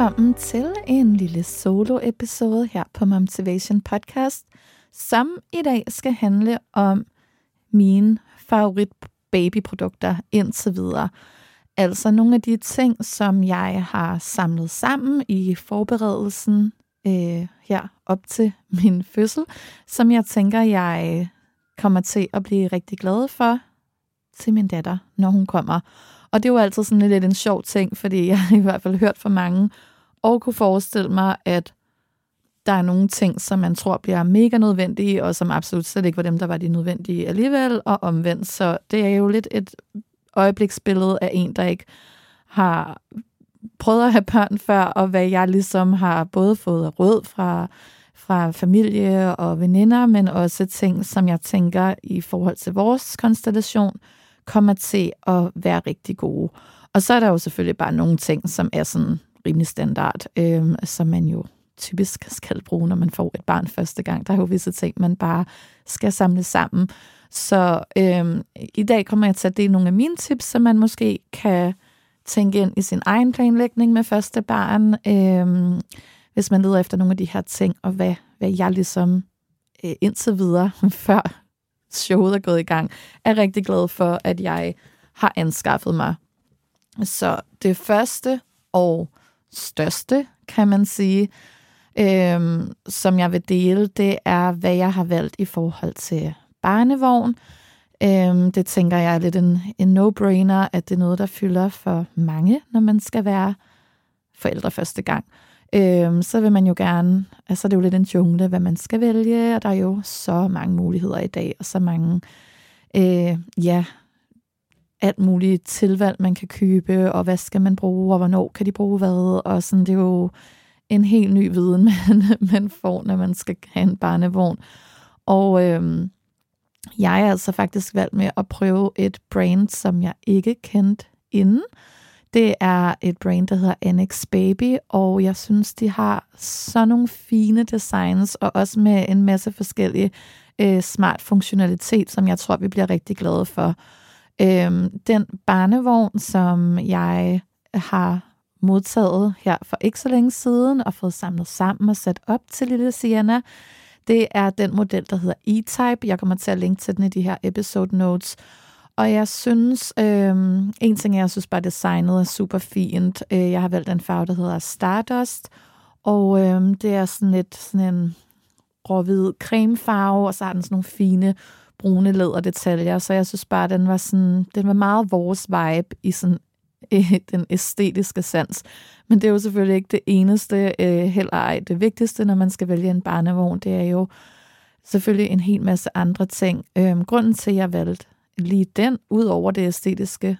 Velkommen til en lille solo-episode her på Motivation Podcast, som i dag skal handle om mine favorit babyprodukter indtil videre. Altså nogle af de ting, som jeg har samlet sammen i forberedelsen øh, her op til min fødsel, som jeg tænker, jeg kommer til at blive rigtig glad for til min datter, når hun kommer. Og det er jo altid sådan lidt en sjov ting, fordi jeg har i hvert fald hørt fra mange, og kunne forestille mig, at der er nogle ting, som man tror bliver mega nødvendige, og som absolut slet ikke var dem, der var de nødvendige alligevel, og omvendt. Så det er jo lidt et øjebliksbillede af en, der ikke har prøvet at have børn før, og hvad jeg ligesom har både fået råd fra, fra familie og veninder, men også ting, som jeg tænker i forhold til vores konstellation, kommer til at være rigtig gode. Og så er der jo selvfølgelig bare nogle ting, som er sådan rimelig standard, øh, som man jo typisk skal bruge, når man får et barn første gang. Der er jo visse ting, man bare skal samle sammen. Så øh, i dag kommer jeg til at dele nogle af mine tips, som man måske kan tænke ind i sin egen planlægning med første barn, øh, hvis man leder efter nogle af de her ting, og hvad, hvad jeg ligesom øh, indtil videre, før showet er gået i gang, er rigtig glad for, at jeg har anskaffet mig. Så det første og største, kan man sige, øhm, som jeg vil dele, det er, hvad jeg har valgt i forhold til barnevogn. Øhm, det tænker jeg er lidt en, en no-brainer, at det er noget, der fylder for mange, når man skal være forældre første gang. Øhm, så vil man jo gerne, altså det er jo lidt en jungle, hvad man skal vælge, og der er jo så mange muligheder i dag, og så mange, øh, ja, alt muligt tilvalg, man kan købe, og hvad skal man bruge, og hvornår kan de bruge hvad, og sådan, det er jo en helt ny viden, man, man får, når man skal have en barnevogn. Og øhm, jeg har altså faktisk valgt med at prøve et brand, som jeg ikke kendte inden. Det er et brand, der hedder Annex Baby, og jeg synes, de har så nogle fine designs, og også med en masse forskellige øh, smart funktionalitet, som jeg tror, vi bliver rigtig glade for. Øhm, den barnevogn, som jeg har modtaget her for ikke så længe siden og fået samlet sammen og sat op til lille Sienna. Det er den model, der hedder E-Type. Jeg kommer til at linke til den i de her episode notes. Og jeg synes, øh, en ting er, jeg synes bare, designet er super fint. Øh, jeg har valgt en farve, der hedder Stardust, og øh, det er sådan lidt sådan en råhvid cremefarve, og så har den sådan nogle fine brune læderdetaljer, så jeg synes bare, den var sådan, den var meget vores vibe i sådan øh, den æstetiske sans. Men det er jo selvfølgelig ikke det eneste, øh, heller ej det vigtigste, når man skal vælge en barnevogn, det er jo selvfølgelig en hel masse andre ting. Øh, grunden til, at jeg valgte lige den, ud over det æstetiske,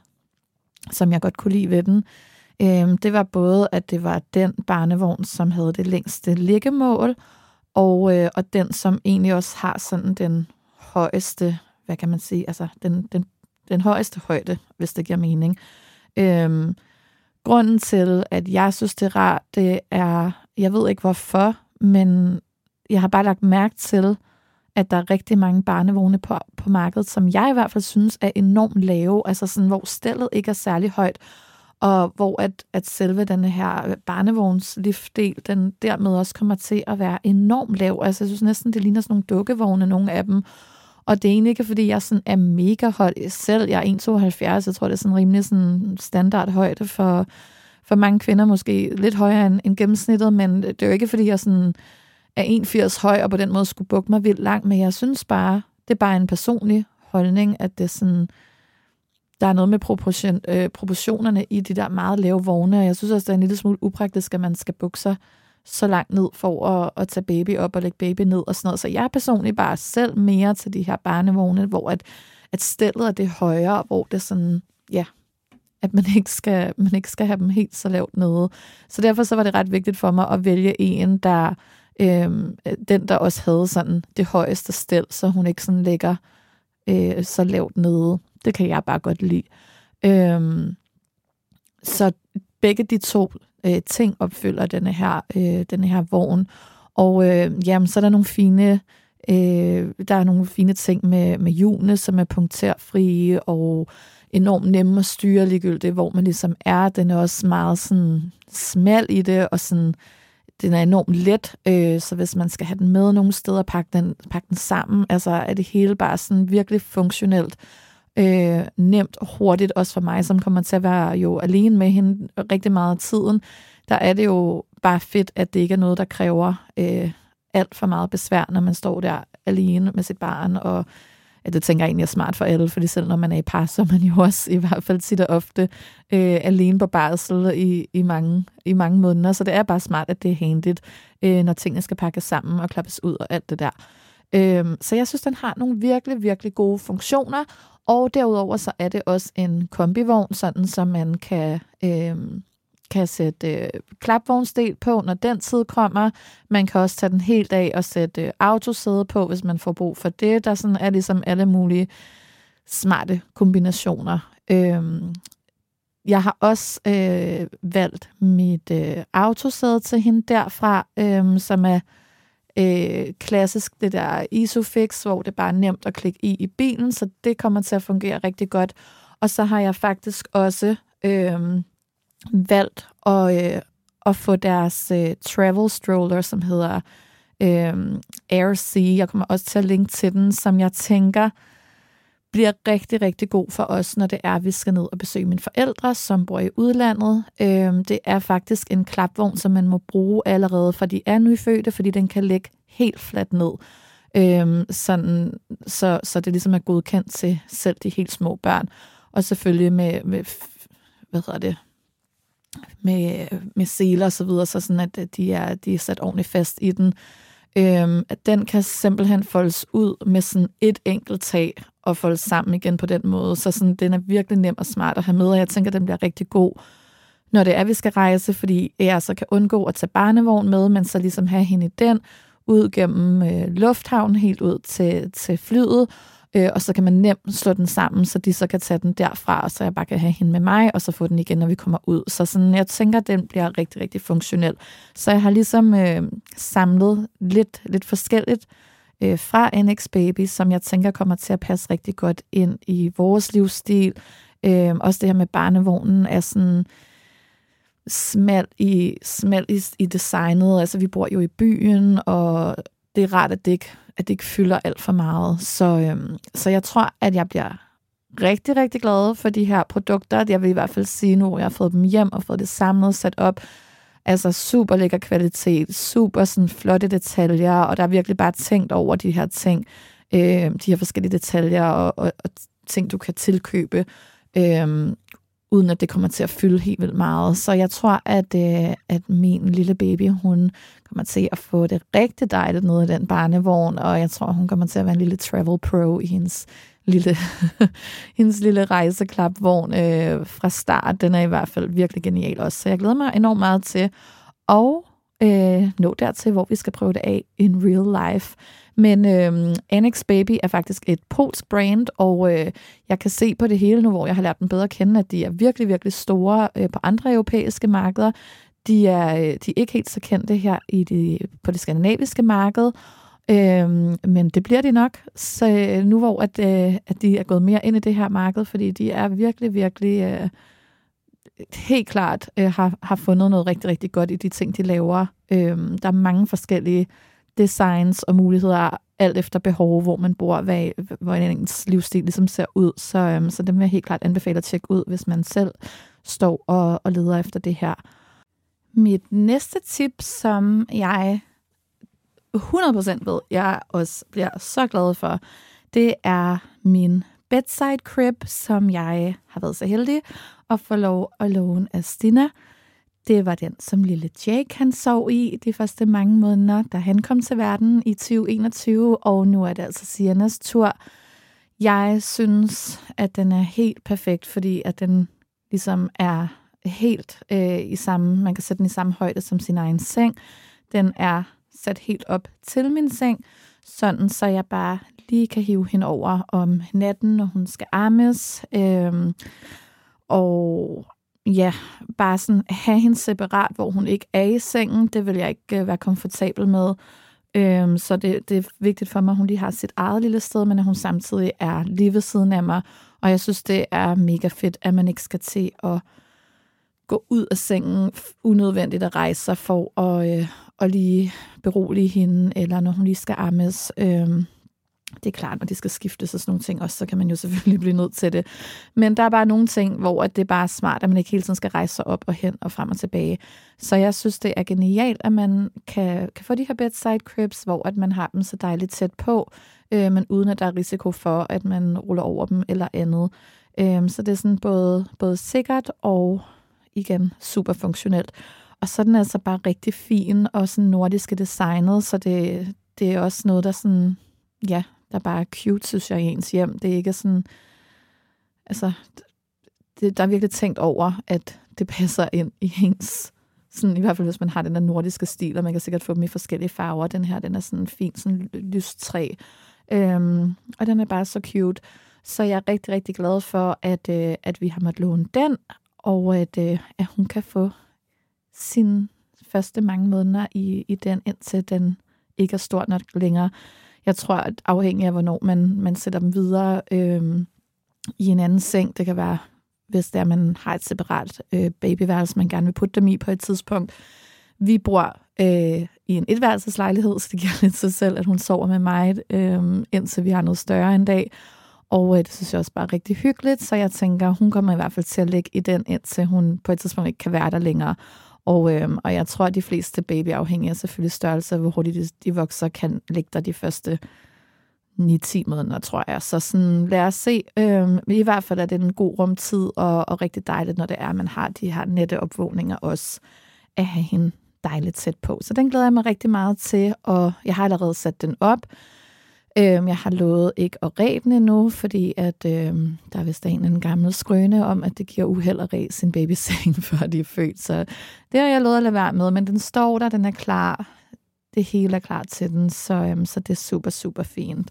som jeg godt kunne lide ved den, øh, det var både, at det var den barnevogn, som havde det længste liggemål, og, øh, og den, som egentlig også har sådan den højeste, hvad kan man sige, altså den, den, den højeste højde, hvis det giver mening. Øhm, grunden til, at jeg synes, det er rart, det er, jeg ved ikke hvorfor, men jeg har bare lagt mærke til, at der er rigtig mange barnevogne på, på markedet, som jeg i hvert fald synes er enormt lave, altså sådan, hvor stillet ikke er særlig højt, og hvor at, at selve den her barnevognsliftdel, den dermed også kommer til at være enormt lav. Altså jeg synes næsten, det ligner sådan nogle dukkevogne, nogle af dem. Og det er egentlig ikke, fordi jeg sådan er mega høj selv. Jeg er 1,72, jeg tror, det er sådan rimelig sådan standard højde for, for mange kvinder, måske lidt højere end, end gennemsnittet, men det er jo ikke, fordi jeg sådan er 1,80 høj, og på den måde skulle bukke mig vildt langt, men jeg synes bare, det er bare en personlig holdning, at det sådan, der er noget med proportion, øh, proportionerne i de der meget lave vogne, og jeg synes også, det er en lille smule upraktisk, at man skal bukke sig så langt ned for at, at tage baby op og lægge baby ned og sådan noget. Så jeg er personligt bare selv mere til de her barnevogne, hvor at, at stillet er det højere, hvor det sådan, ja, at man ikke, skal, man ikke skal have dem helt så lavt nede. Så derfor så var det ret vigtigt for mig at vælge en, der øhm, den, der også havde sådan det højeste stel, så hun ikke sådan ligger øh, så lavt nede. Det kan jeg bare godt lide. Øhm, så begge de to øh, ting opfylder denne her, øh, denne her vogn. Og øh, jamen, så er der nogle fine, øh, der er nogle fine ting med, med hjulene, som er punkterfrie og enormt nemme at styre ligegyldigt, hvor man ligesom er. Den er også meget sådan smal i det, og sådan, den er enormt let, øh, så hvis man skal have den med nogle steder, pakke den, pakke den sammen, altså er det hele bare sådan virkelig funktionelt øh, nemt og hurtigt, også for mig, som kommer til at være jo alene med hende rigtig meget af tiden. Der er det jo bare fedt, at det ikke er noget, der kræver øh, alt for meget besvær, når man står der alene med sit barn, og ja, det tænker jeg egentlig er smart for alle, fordi selv når man er i par, så er man jo også i hvert fald tit og ofte øh, alene på barsel i, i, mange, i mange måneder, så det er bare smart, at det er handigt, øh, når tingene skal pakkes sammen og klappes ud og alt det der. Øh, så jeg synes, den har nogle virkelig, virkelig gode funktioner, og derudover så er det også en kombivogn, sådan så man kan, øhm, kan sætte øh, klapvognsdel på, når den tid kommer. Man kan også tage den helt af og sætte øh, autosæde på, hvis man får brug for det. Der sådan er ligesom alle mulige smarte kombinationer. Øhm, jeg har også øh, valgt mit øh, autosæde til hende derfra, øh, som er øh, klassisk det der Isofix, hvor det bare er nemt at klikke i i bilen, så det kommer til at fungere rigtig godt. Og så har jeg faktisk også øh, valgt at, øh, at få deres øh, travel stroller, som hedder øh, AirC, Jeg kommer også til at linke til den, som jeg tænker bliver rigtig, rigtig god for os, når det er, at vi skal ned og besøge mine forældre, som bor i udlandet. Øhm, det er faktisk en klapvogn, som man må bruge allerede, for de er nyfødte, fordi den kan ligge helt fladt ned. Øhm, sådan, så, så det ligesom er godkendt til selv de helt små børn. Og selvfølgelig med, med hvad hedder det, med, med seler og så videre, så sådan at øh, de er, de er sat ordentligt fast i den. Øhm, at den kan simpelthen foldes ud med sådan et enkelt tag og foldes sammen igen på den måde. Så sådan, den er virkelig nem og smart at have med, og jeg tænker, at den bliver rigtig god, når det er, at vi skal rejse, fordi jeg så kan undgå at tage barnevogn med, men så ligesom have hende i den, ud gennem øh, lufthavnen, helt ud til, til flyet, øh, og så kan man nemt slå den sammen, så de så kan tage den derfra, og så jeg bare kan have hende med mig, og så få den igen, når vi kommer ud. Så sådan, jeg tænker, at den bliver rigtig, rigtig funktionel. Så jeg har ligesom øh, samlet lidt, lidt forskelligt øh, fra NX Baby, som jeg tænker kommer til at passe rigtig godt ind i vores livsstil. Øh, også det her med barnevognen er sådan smal i, smal i, i designet. Altså, vi bor jo i byen, og det er rart, at det ikke, at det ikke fylder alt for meget. Så, øhm, så jeg tror, at jeg bliver rigtig, rigtig glad for de her produkter. Jeg vil i hvert fald sige nu, at jeg har fået dem hjem og fået det samlet, sat op. Altså super lækker kvalitet, super sådan flotte detaljer, og der er virkelig bare tænkt over de her ting, øh, de her forskellige detaljer og, og, og ting, du kan tilkøbe, øh, uden at det kommer til at fylde helt vildt meget. Så jeg tror, at, øh, at min lille baby, hun kommer til at få det rigtig dejligt nede i den barnevogn, og jeg tror, hun kommer til at være en lille travel pro i hendes lille, hendes lille rejseklapvogn øh, fra start. Den er i hvert fald virkelig genial også, så jeg glæder mig enormt meget til at øh, nå dertil, hvor vi skal prøve det af in real life. Men øh, Annex Baby er faktisk et polsk brand, og øh, jeg kan se på det hele nu, hvor jeg har lært dem bedre at kende, at de er virkelig, virkelig store øh, på andre europæiske markeder. De er, øh, de er ikke helt så kendte her i de, på det skandinaviske marked, Øhm, men det bliver de nok, så øh, nu hvor at, øh, at de er gået mere ind i det her marked, fordi de er virkelig, virkelig øh, helt klart øh, har, har fundet noget rigtig, rigtig godt i de ting, de laver. Øhm, der er mange forskellige designs og muligheder, alt efter behov, hvor man bor, hvad, hvordan ens livsstil ligesom ser ud. Så, øhm, så dem vil jeg helt klart anbefale at tjekke ud, hvis man selv står og, og leder efter det her. Mit næste tip, som jeg 100% ved, jeg også bliver så glad for, det er min bedside crib, som jeg har været så heldig at få lov at låne af Stina. Det var den, som lille Jake han sov i de første mange måneder, da han kom til verden i 2021, og nu er det altså Siennas tur. Jeg synes, at den er helt perfekt, fordi at den ligesom er helt øh, i samme, man kan sætte den i samme højde som sin egen seng. Den er sat helt op til min seng, sådan så jeg bare lige kan hive hende over om natten, når hun skal armes. Øh, og ja, bare sådan have hende separat, hvor hun ikke er i sengen, det vil jeg ikke øh, være komfortabel med. Øhm, så det, det er vigtigt for mig, at hun lige har sit eget lille sted, men at hun samtidig er lige ved siden af mig. Og jeg synes, det er mega fedt, at man ikke skal til at gå ud af sengen unødvendigt at rejse sig for at, øh, at lige berolige hende, eller når hun lige skal ammes. Øh, det er klart, når de skal skiftes og sådan nogle ting også, så kan man jo selvfølgelig blive nødt til det. Men der er bare nogle ting, hvor det er bare smart, at man ikke hele tiden skal rejse sig op og hen og frem og tilbage. Så jeg synes, det er genialt, at man kan, kan få de her bedside cribs, hvor at man har dem så dejligt tæt på, øh, men uden at der er risiko for, at man ruller over dem eller andet. Øh, så det er sådan både, både sikkert og igen super funktionelt. Og så er den altså bare rigtig fin og sådan nordiske designet, så det, det er også noget, der sådan, ja, der bare er cute, synes jeg, i ens hjem. Det er ikke sådan, altså, det, der er virkelig tænkt over, at det passer ind i ens, sådan, i hvert fald hvis man har den der nordiske stil, og man kan sikkert få dem i forskellige farver. Den her, den er sådan fin, sådan lyst træ. Øhm, og den er bare så cute. Så jeg er rigtig, rigtig glad for, at, øh, at vi har måttet låne den, og at, øh, at hun kan få sine første mange måneder i, i den, indtil den ikke er stor nok længere. Jeg tror, at afhængig af, hvornår man, man sætter dem videre øh, i en anden seng, det kan være, hvis det er, man har et separat øh, babyværelse, man gerne vil putte dem i på et tidspunkt. Vi bor øh, i en etværelseslejlighed, så det giver lidt sig selv, at hun sover med mig, øh, indtil vi har noget større en dag. Og øh, det synes jeg også bare er rigtig hyggeligt, så jeg tænker, hun kommer i hvert fald til at ligge i den, indtil hun på et tidspunkt ikke kan være der længere. Og, øh, og jeg tror, at de fleste babyafhængige af selvfølgelig størrelse, hvor hurtigt de, de vokser, kan ligge der de første 9-10 måneder, tror jeg. Så sådan, lad os se. Øh, I hvert fald er det en god rumtid, og, og rigtig dejligt, når det er, at man har de her nette opvågninger også, at have hende dejligt tæt på. Så den glæder jeg mig rigtig meget til, og jeg har allerede sat den op. Øhm, jeg har lovet ikke at ræbe den endnu, fordi at, øhm, der er vist en, en gammel skrøne om, at det giver uheld at ræbe sin babyseng, før de er født. Så det har jeg lovet at lade være med, men den står der, den er klar. Det hele er klar til den, så, øhm, så det er super, super fint.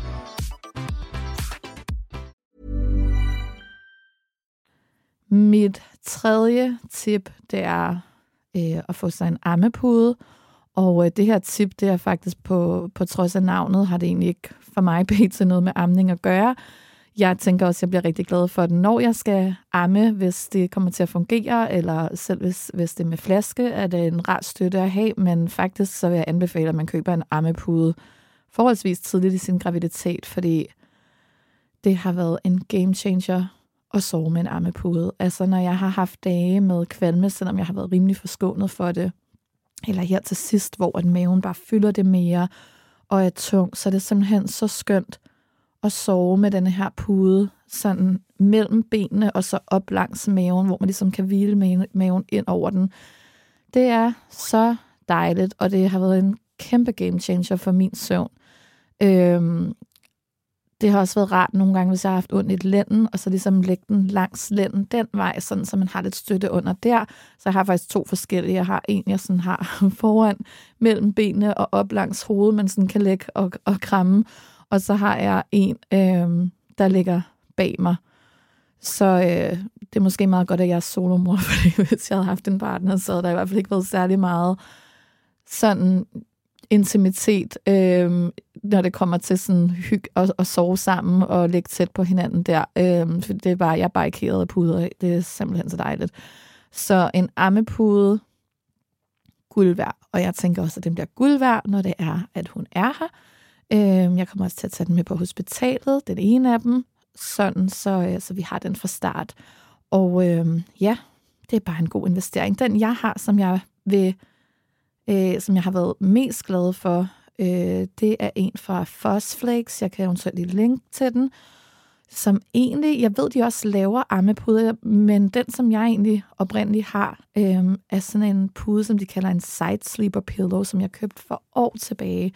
Mit tredje tip, det er øh, at få sig en ammepude. Og øh, det her tip, det er faktisk på, på trods af navnet, har det egentlig ikke for mig pt. noget med amning at gøre. Jeg tænker også, at jeg bliver rigtig glad for den, når jeg skal amme, hvis det kommer til at fungere, eller selv hvis, hvis det er med flaske, er det en rar støtte at have, men faktisk så vil jeg anbefale, at man køber en ammepude forholdsvis tidligt i sin graviditet, fordi det har været en game changer at sove med en ammepude. Altså når jeg har haft dage med kvalme, selvom jeg har været rimelig forskånet for det, eller her til sidst, hvor at maven bare fylder det mere og er tung, så er det simpelthen så skønt at sove med den her pude sådan mellem benene og så op langs maven, hvor man ligesom kan hvile maven ind over den. Det er så dejligt, og det har været en kæmpe game changer for min søvn. Øhm, det har også været rart nogle gange, hvis jeg har haft ondt i lænden, og så ligesom lægge den langs lænden den vej, sådan, så man har lidt støtte under der. Så jeg har faktisk to forskellige. Jeg har en, jeg sådan har foran mellem benene og op langs hovedet, man sådan kan lægge og, og kramme. Og så har jeg en, øh, der ligger bag mig. Så øh, det er måske meget godt, at jeg er solomor, fordi hvis jeg havde haft en partner, så havde der i hvert fald ikke været særlig meget sådan intimitet, øh, når det kommer til sådan hygge og, og sove sammen og ligge tæt på hinanden der. Øh, for det er bare, jeg er bare af puder. Det er simpelthen så dejligt. Så en ammepude, guld værd. Og jeg tænker også, at den bliver guld værd, når det er, at hun er her. Øh, jeg kommer også til at tage den med på hospitalet, den ene af dem, sådan så, øh, så vi har den fra start. Og øh, ja, det er bare en god investering. Den jeg har, som jeg vil øh, som jeg har været mest glad for, øh, det er en fra Fosflakes. Jeg kan eventuelt lige linke til den. Som egentlig, jeg ved, de også laver ammepuder, men den, som jeg egentlig oprindeligt har, øh, er sådan en pude, som de kalder en side sleeper pillow, som jeg købte for år tilbage.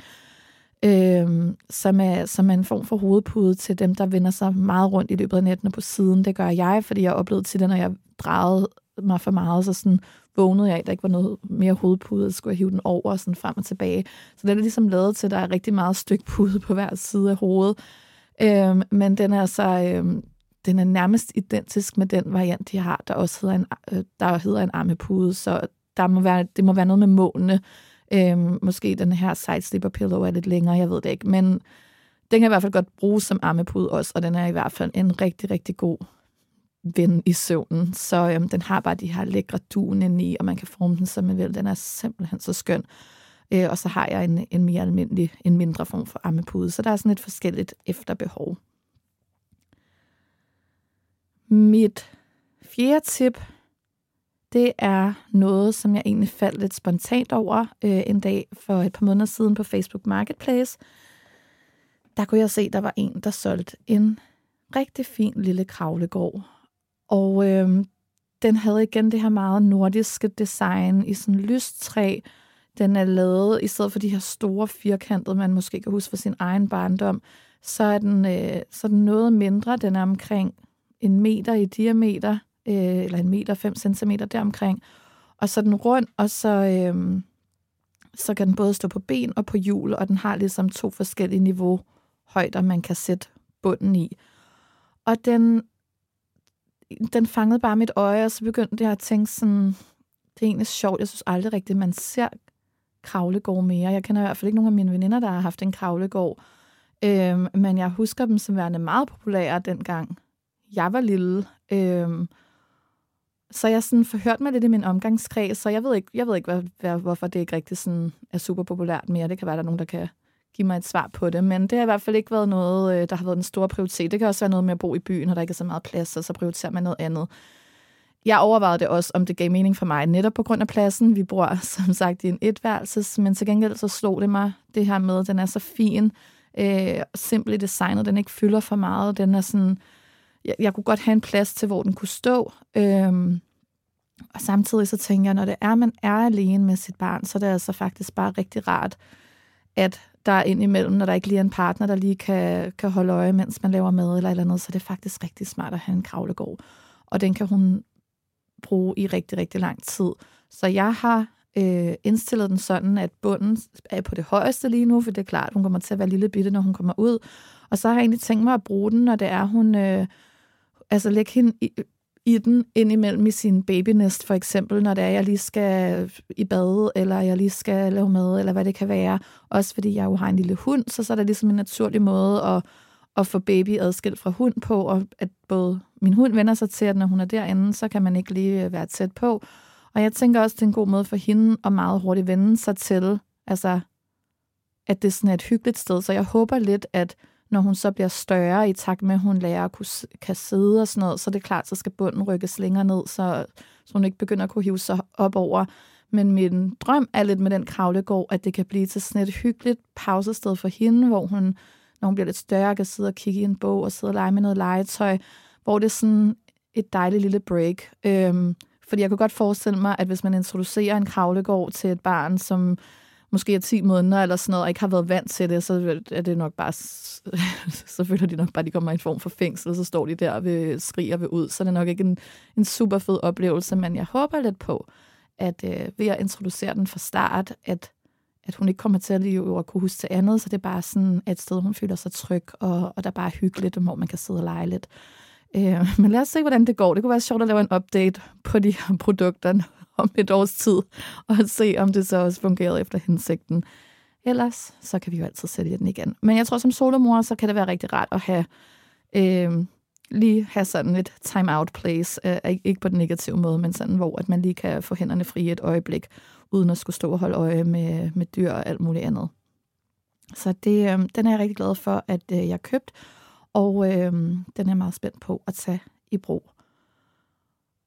Øh, som, er, som er en form for hovedpude til dem, der vender sig meget rundt i løbet af nettene på siden. Det gør jeg, fordi jeg oplevede til det, når jeg drejede mig for meget, så sådan vågnede jeg, at der ikke var noget mere hovedpude, så skulle jeg hive den over og sådan frem og tilbage. Så den er ligesom lavet til, at der er rigtig meget stykke pude på hver side af hovedet. Øhm, men den er så øhm, den er nærmest identisk med den variant, de har, der også hedder en, øh, der hedder en armepude, så der må være, det må være noget med månene. Øhm, måske den her side sleeper pillow er lidt længere, jeg ved det ikke, men den kan i hvert fald godt bruges som armepude også, og den er i hvert fald en rigtig, rigtig god ven i søvnen. Så øhm, den har bare de her lækre duen i, og man kan forme den, som man vil. Den er simpelthen så skøn. Øh, og så har jeg en, en mere almindelig, en mindre form for ammepude. Så der er sådan et forskelligt efterbehov. Mit fjerde tip, det er noget, som jeg egentlig faldt lidt spontant over øh, en dag for et par måneder siden på Facebook Marketplace. Der kunne jeg se, at der var en, der solgte en rigtig fin lille kravlegård og øh, den havde igen det her meget nordiske design i sådan lyst træ. Den er lavet, i stedet for de her store firkantede, man måske kan huske fra sin egen barndom, så er den, øh, så er den noget mindre. Den er omkring en meter i diameter, øh, eller en meter, 5 centimeter deromkring. Og så er den rund, og så, øh, så kan den både stå på ben og på hjul, og den har ligesom to forskellige niveau højder, man kan sætte bunden i. Og den, den fangede bare mit øje, og så begyndte jeg at tænke sådan, det er egentlig sjovt, jeg synes aldrig rigtigt, man ser kravlegård mere. Jeg kender i hvert fald ikke nogen af mine veninder, der har haft en kravlegård. Øhm, men jeg husker dem som værende meget populære dengang jeg var lille. Øhm, så jeg sådan forhørte mig lidt i min omgangskreds, så jeg ved ikke, jeg ved ikke hvad, hvad, hvorfor det ikke rigtig sådan er super populært mere. Det kan være, der er nogen, der kan give mig et svar på det, men det har i hvert fald ikke været noget, øh, der har været en stor prioritet. Det kan også være noget med at bo i byen, og der ikke er så meget plads, og så prioriterer man noget andet. Jeg overvejede det også, om det gav mening for mig, netop på grund af pladsen. Vi bor som sagt i en etværelses, men til gengæld så slog det mig det her med, at den er så fin, øh, simpelt designet, den ikke fylder for meget, den er sådan, jeg, jeg kunne godt have en plads til, hvor den kunne stå, øh, og samtidig så tænker jeg, når det er, man er alene med sit barn, så er det altså faktisk bare rigtig rart, at der er indimellem, når der ikke lige er en partner, der lige kan, kan holde øje, mens man laver mad eller et eller andet, så det er faktisk rigtig smart at have en kravlegård. Og den kan hun bruge i rigtig, rigtig lang tid. Så jeg har øh, indstillet den sådan, at bunden er på det højeste lige nu, for det er klart, hun kommer til at være lille bitte, når hun kommer ud. Og så har jeg egentlig tænkt mig at bruge den, når det er, hun... Øh, altså lægge hende i, i den indimellem i sin babynest, for eksempel, når det er, jeg lige skal i bad, eller jeg lige skal lave mad, eller hvad det kan være. Også fordi jeg jo har en lille hund, så, så er det ligesom en naturlig måde at, at få baby adskilt fra hund på, og at både min hund vender sig til, at når hun er derinde, så kan man ikke lige øh, være tæt på. Og jeg tænker også, det er en god måde for hende at meget hurtigt vende sig til, altså, at det er et hyggeligt sted. Så jeg håber lidt, at når hun så bliver større i takt med, at hun lærer at kunne, kan sidde og sådan noget, så er det klart, så skal bunden rykkes længere ned, så, så hun ikke begynder at kunne hive sig op over. Men min drøm er lidt med den kravlegård, at det kan blive til sådan et hyggeligt pausested for hende, hvor hun, når hun bliver lidt større, kan sidde og kigge i en bog og sidde og lege med noget legetøj, hvor det er sådan et dejligt lille break. Øhm, fordi jeg kunne godt forestille mig, at hvis man introducerer en kravlegård til et barn, som måske er 10 måneder eller sådan noget, og ikke har været vant til det, så er det nok bare, så føler de nok bare, at de kommer i en form for fængsel, og så står de der og vil skrige og vil ud. Så det er nok ikke en, en super fed oplevelse, men jeg håber lidt på, at øh, ved at introducere den fra start, at, at hun ikke kommer til at leve og kunne huske til andet, så det er bare sådan et sted, hun føler sig tryg, og, og der bare er hyggeligt, hvor man kan sidde og lege lidt. Øh, men lad os se, hvordan det går. Det kunne være sjovt at lave en update på de her produkter, om et års tid, og se, om det så også fungerede efter hensigten. Ellers, så kan vi jo altid sælge den igen. Men jeg tror, som solomor, så kan det være rigtig rart at have øh, lige have sådan et time-out place. Øh, ikke på den negative måde, men sådan, hvor at man lige kan få hænderne fri et øjeblik, uden at skulle stå og holde øje med, med dyr og alt muligt andet. Så det, øh, den er jeg rigtig glad for, at øh, jeg købt, og øh, den er jeg meget spændt på at tage i brug.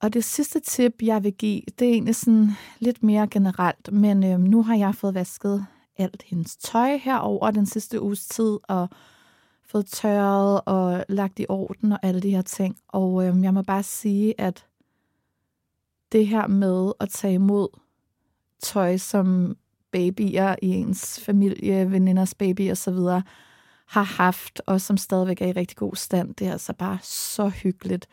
Og det sidste tip, jeg vil give, det er egentlig sådan lidt mere generelt, men øhm, nu har jeg fået vasket alt hendes tøj her over den sidste uges tid, og fået tørret og lagt i orden og alle de her ting. Og øhm, jeg må bare sige, at det her med at tage imod tøj som babyer i ens familie, veninders baby og så videre, har haft, og som stadigvæk er i rigtig god stand, det er altså bare så hyggeligt.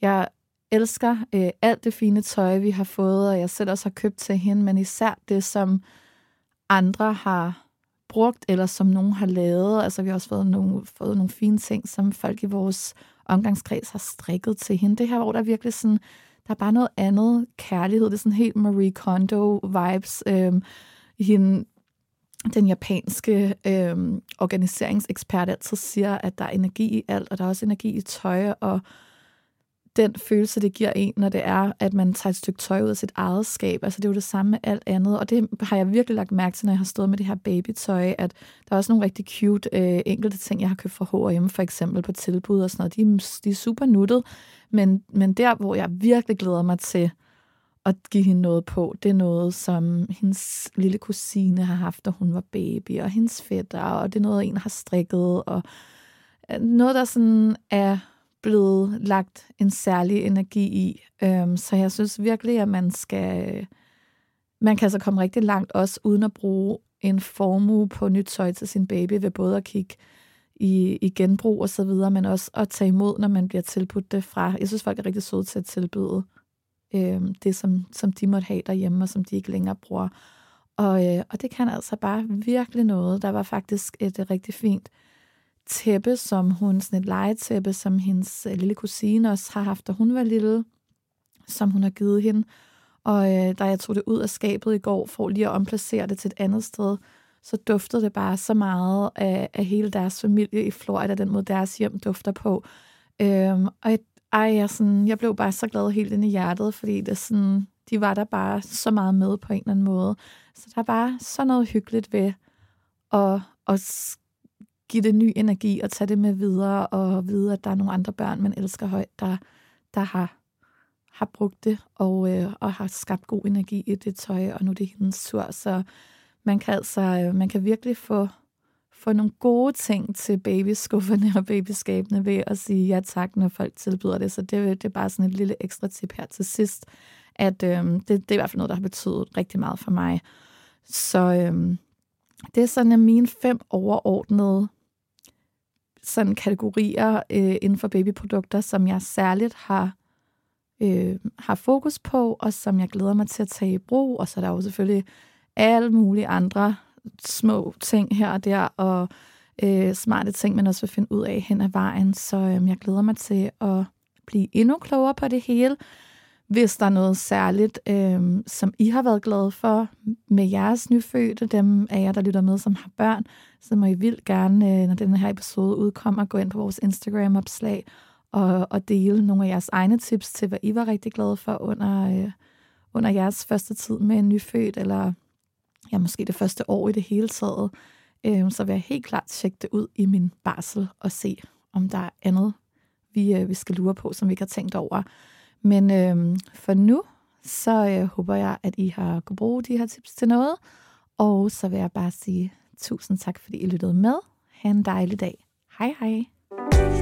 Jeg elsker øh, alt det fine tøj, vi har fået, og jeg selv også har købt til hende, men især det, som andre har brugt, eller som nogen har lavet. Altså, vi har også fået nogle, fået nogle fine ting, som folk i vores omgangskreds har strikket til hende. Det her, hvor der er virkelig sådan, der er bare noget andet kærlighed. Det er sådan helt Marie Kondo-vibes. Øhm, hende, den japanske øhm, organiseringsekspert altid siger, at der er energi i alt, og der er også energi i tøj, og den følelse, det giver en, når det er, at man tager et stykke tøj ud af sit eget skab. Altså det er jo det samme med alt andet, og det har jeg virkelig lagt mærke til, når jeg har stået med det her babytøj, at der er også nogle rigtig cute øh, enkelte ting, jeg har købt fra H&M for eksempel på tilbud og sådan noget. De, de er super nuttet, men, men der, hvor jeg virkelig glæder mig til at give hende noget på, det er noget, som hendes lille kusine har haft, da hun var baby, og hendes fætter, og det er noget, en har strikket, og øh, noget, der sådan er blevet lagt en særlig energi i. Øhm, så jeg synes virkelig, at man skal... Man kan altså komme rigtig langt også uden at bruge en formue på nyt tøj til sin baby ved både at kigge i, i genbrug og så videre, men også at tage imod, når man bliver tilbudt det fra. Jeg synes, folk er rigtig søde til at tilbyde øh, det, som, som de måtte have derhjemme, og som de ikke længere bruger. Og, øh, og det kan altså bare virkelig noget. Der var faktisk et, et rigtig fint tæppe, som hun, sådan et legetæppe, som hendes øh, lille kusine også har haft, da hun var lille, som hun har givet hende. Og øh, da jeg tog det ud af skabet i går, for lige at omplacere det til et andet sted, så duftede det bare så meget af, af hele deres familie i Florida, den måde deres hjem dufter på. Øhm, og jeg, ej, jeg, sådan, jeg blev bare så glad helt ind i hjertet, fordi det sådan, de var der bare så meget med på en eller anden måde. Så der er bare så noget hyggeligt ved at, at give det ny energi og tage det med videre og vide, at der er nogle andre børn, man elsker højt, der, der har, har brugt det og, øh, og har skabt god energi i det tøj, og nu er det hendes tur. Så man kan altså øh, man kan virkelig få, få nogle gode ting til babyskufferne og babyskabene ved at sige ja tak, når folk tilbyder det. Så det, det er bare sådan et lille ekstra tip her til sidst, at øh, det, det er i hvert fald noget, der har betydet rigtig meget for mig. Så øh, det er sådan, mine fem overordnede sådan kategorier øh, inden for babyprodukter, som jeg særligt har, øh, har fokus på, og som jeg glæder mig til at tage i brug. Og så er der jo selvfølgelig alle mulige andre små ting her og der, og øh, smarte ting, man også vil finde ud af hen ad vejen. Så øh, jeg glæder mig til at blive endnu klogere på det hele. Hvis der er noget særligt, øh, som I har været glade for med jeres nyfødte, dem af jer, der lytter med, som har børn, så må I vildt gerne, øh, når den her episode udkommer, gå ind på vores Instagram-opslag og, og dele nogle af jeres egne tips til, hvad I var rigtig glade for under, øh, under jeres første tid med en nyfødt, eller ja, måske det første år i det hele taget, øh, så vil jeg helt klart tjekke det ud i min barsel og se, om der er andet, vi, øh, vi skal lure på, som vi ikke har tænkt over. Men øh, for nu, så øh, håber jeg, at I har kunne bruge de her tips til noget. Og så vil jeg bare sige tusind tak, fordi I lyttede med. Ha' en dejlig dag. Hej hej.